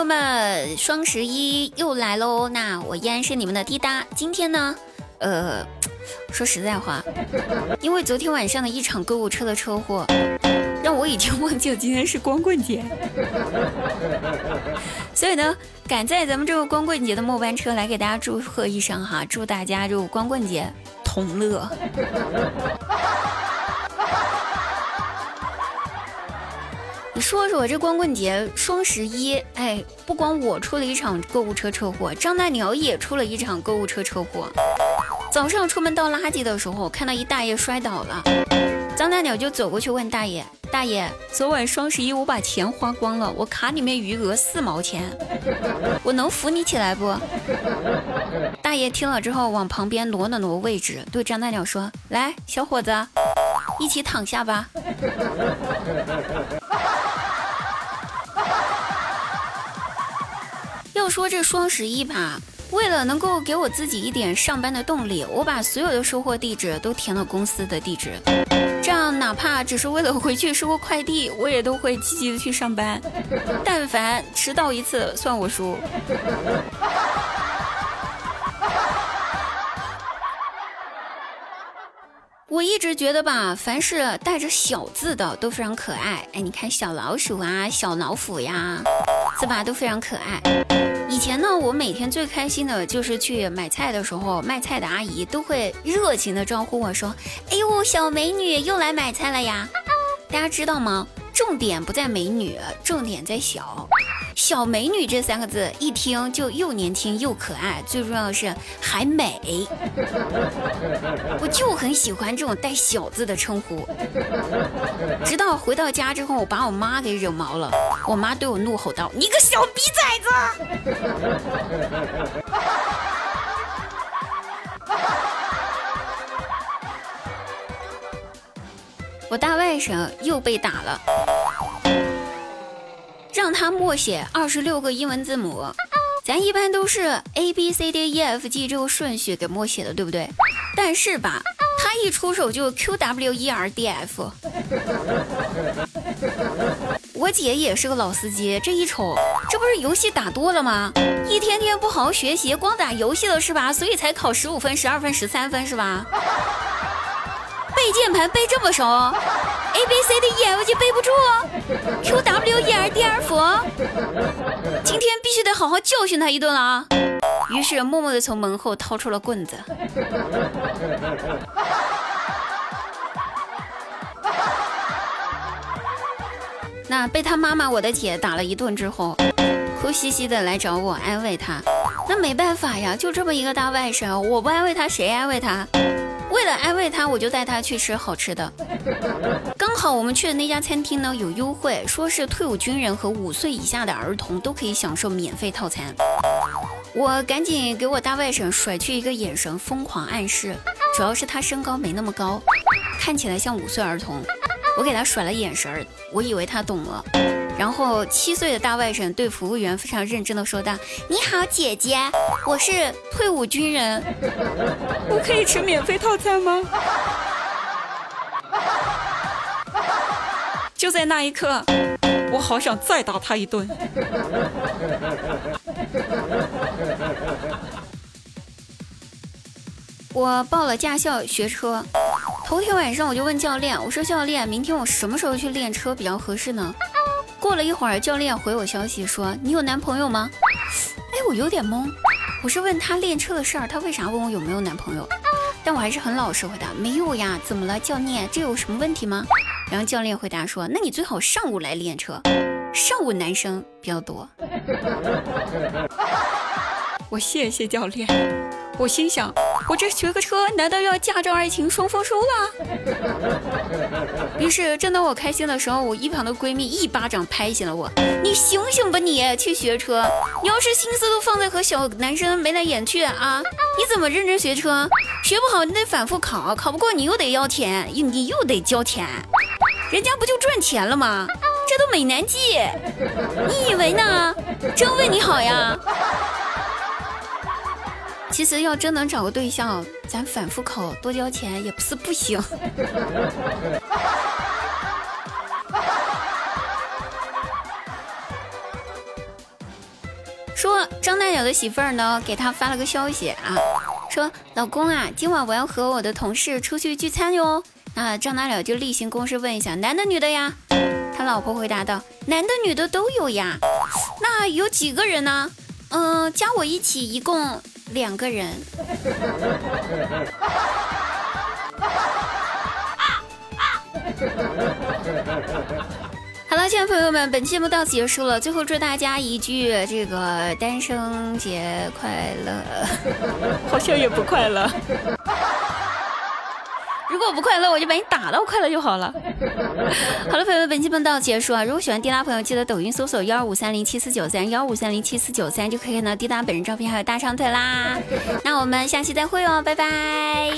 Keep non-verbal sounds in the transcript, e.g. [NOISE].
友们，双十一又来喽！那我依然是你们的滴答。今天呢，呃，说实在话，因为昨天晚上的一场购物车的车祸，让我已经忘记了今天是光棍节。所以呢，赶在咱们这个光棍节的末班车来给大家祝贺一声哈，祝大家就光棍节同乐。说说这光棍节、双十一，哎，不光我出了一场购物车车祸，张大鸟也出了一场购物车车祸。早上出门倒垃圾的时候，看到一大爷摔倒了，张大鸟就走过去问大爷：“大爷，昨晚双十一我把钱花光了，我卡里面余额四毛钱，我能扶你起来不？”大爷听了之后，往旁边挪了挪位置，对张大鸟说：“来，小伙子，一起躺下吧。”说这双十一吧，为了能够给我自己一点上班的动力，我把所有的收货地址都填了公司的地址，这样哪怕只是为了回去收个快递，我也都会积极的去上班。但凡迟到一次，算我输。我一直觉得吧，凡是带着小字的都非常可爱。哎，你看小老鼠啊，小老虎呀，是吧？都非常可爱。以前呢，我每天最开心的就是去买菜的时候，卖菜的阿姨都会热情的招呼我说：“哎呦，小美女又来买菜了呀！”大家知道吗？重点不在美女，重点在小。小美女这三个字一听就又年轻又可爱，最重要的是还美。[LAUGHS] 我就很喜欢这种带小字的称呼。直到回到家之后，我把我妈给惹毛了。我妈对我怒吼道：“你个小逼崽子！” [LAUGHS] 我大外甥又被打了。让他默写二十六个英文字母，咱一般都是 A B C D E F G 这个顺序给默写的，对不对？但是吧，他一出手就 Q W E R D F。我姐也是个老司机，这一瞅，这不是游戏打多了吗？一天天不好好学习，光打游戏了是吧？所以才考十五分、十二分、十三分是吧？背键盘背这么熟，A B C D E F G 背不住，Q W E R D F，今天必须得好好教训他一顿了啊！于是默默地从门后掏出了棍子。那被他妈妈我的姐打了一顿之后，哭兮兮的来找我安慰他。那没办法呀，就这么一个大外甥，我不安慰他谁安慰他？为了安慰他，我就带他去吃好吃的。刚好我们去的那家餐厅呢有优惠，说是退伍军人和五岁以下的儿童都可以享受免费套餐。我赶紧给我大外甥甩去一个眼神，疯狂暗示，主要是他身高没那么高，看起来像五岁儿童。我给他甩了眼神，我以为他懂了。然后七岁的大外甥对服务员非常认真的说道：“你好，姐姐，我是退伍军人，[LAUGHS] 我可以吃免费套餐吗？”就在那一刻，我好想再打他一顿。[LAUGHS] 我报了驾校学车，头天晚上我就问教练，我说教练，明天我什么时候去练车比较合适呢？过了一会儿，教练回我消息说：“你有男朋友吗？”哎，我有点懵。我是问他练车的事儿，他为啥问我有没有男朋友？但我还是很老实回答：“没有呀。”怎么了，教练？这有什么问题吗？然后教练回答说：“那你最好上午来练车，上午男生比较多。” [LAUGHS] 我谢谢教练。我心想，我这学个车，难道要驾照、爱情双丰收了？[LAUGHS] 于是，正当我开心的时候，我一旁的闺蜜一巴掌拍醒了我：“你醒醒吧，你去学车！你要是心思都放在和小男生眉来眼去啊，你怎么认真学车？学不好你得反复考，考不过你又得要钱，你又得交钱，人家不就赚钱了吗？这都美男计，你以为呢？真为你好呀！”其实要真能找个对象，咱反复考多交钱也不是不行。[LAUGHS] 说张大鸟的媳妇儿呢，给他发了个消息啊，说老公啊，今晚我要和我的同事出去聚餐哟。那张大鸟就例行公事问一下，男的女的呀？他老婆回答道，男的女的都有呀。那有几个人呢？嗯，加我一起一共两个人。好了，亲爱的朋友们，本期节目到此结束了。最后祝大家一句这个单身节快乐，好像也不快乐。如果不快乐，我就把你打到快乐就好了。[LAUGHS] 好了，朋友们，本期本到结束啊！如果喜欢滴答朋友，记得抖音搜索幺二五三零七四九三幺五三零七四九三，就可以看到滴答本人照片还有大长腿啦。那我们下期再会哦，拜拜。